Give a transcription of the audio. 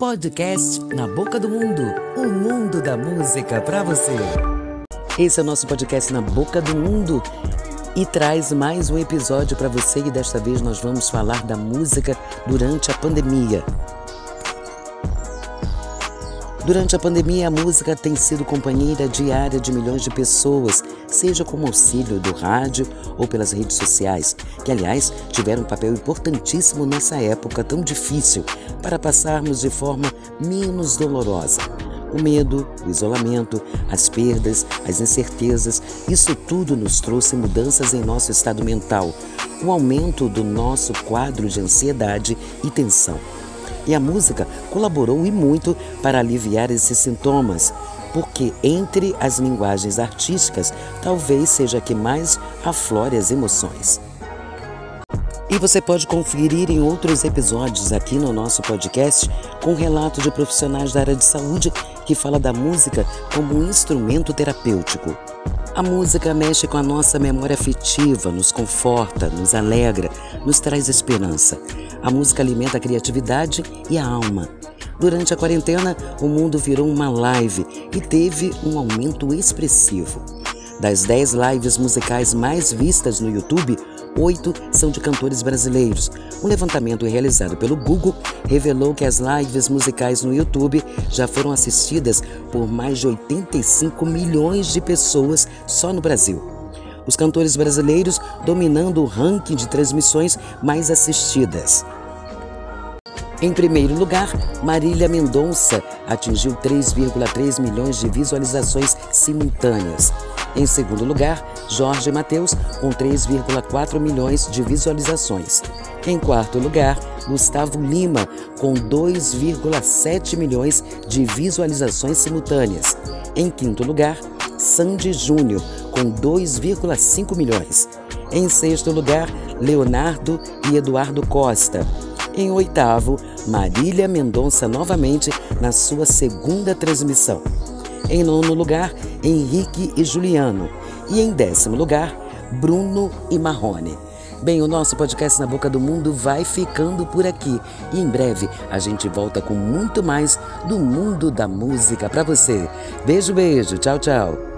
Podcast Na Boca do Mundo o mundo da música para você. Esse é o nosso podcast Na Boca do Mundo e traz mais um episódio para você e desta vez nós vamos falar da música durante a pandemia. Durante a pandemia, a música tem sido companheira diária de milhões de pessoas, seja como auxílio do rádio ou pelas redes sociais, que, aliás, tiveram um papel importantíssimo nessa época tão difícil para passarmos de forma menos dolorosa. O medo, o isolamento, as perdas, as incertezas, isso tudo nos trouxe mudanças em nosso estado mental, o aumento do nosso quadro de ansiedade e tensão. E a música colaborou e muito para aliviar esses sintomas, porque entre as linguagens artísticas talvez seja a que mais aflore as emoções. E você pode conferir em outros episódios aqui no nosso podcast com relato de profissionais da área de saúde que fala da música como um instrumento terapêutico. A música mexe com a nossa memória afetiva, nos conforta, nos alegra, nos traz esperança. A música alimenta a criatividade e a alma. Durante a quarentena, o mundo virou uma live e teve um aumento expressivo. Das 10 lives musicais mais vistas no YouTube, oito são de cantores brasileiros. Um levantamento realizado pelo Google revelou que as lives musicais no YouTube já foram assistidas por mais de 85 milhões de pessoas só no Brasil os cantores brasileiros dominando o ranking de transmissões mais assistidas. Em primeiro lugar, Marília Mendonça atingiu 3,3 milhões de visualizações simultâneas. Em segundo lugar, Jorge Mateus, com 3,4 milhões de visualizações. Em quarto lugar, Gustavo Lima, com 2,7 milhões de visualizações simultâneas. Em quinto lugar, Sandy Júnior, com 2,5 milhões. Em sexto lugar, Leonardo e Eduardo Costa. Em oitavo, Marília Mendonça novamente na sua segunda transmissão. Em nono lugar, Henrique e Juliano. E em décimo lugar, Bruno e Marrone. Bem, o nosso podcast Na Boca do Mundo vai ficando por aqui e em breve a gente volta com muito mais do mundo da música para você. Beijo, beijo, tchau, tchau.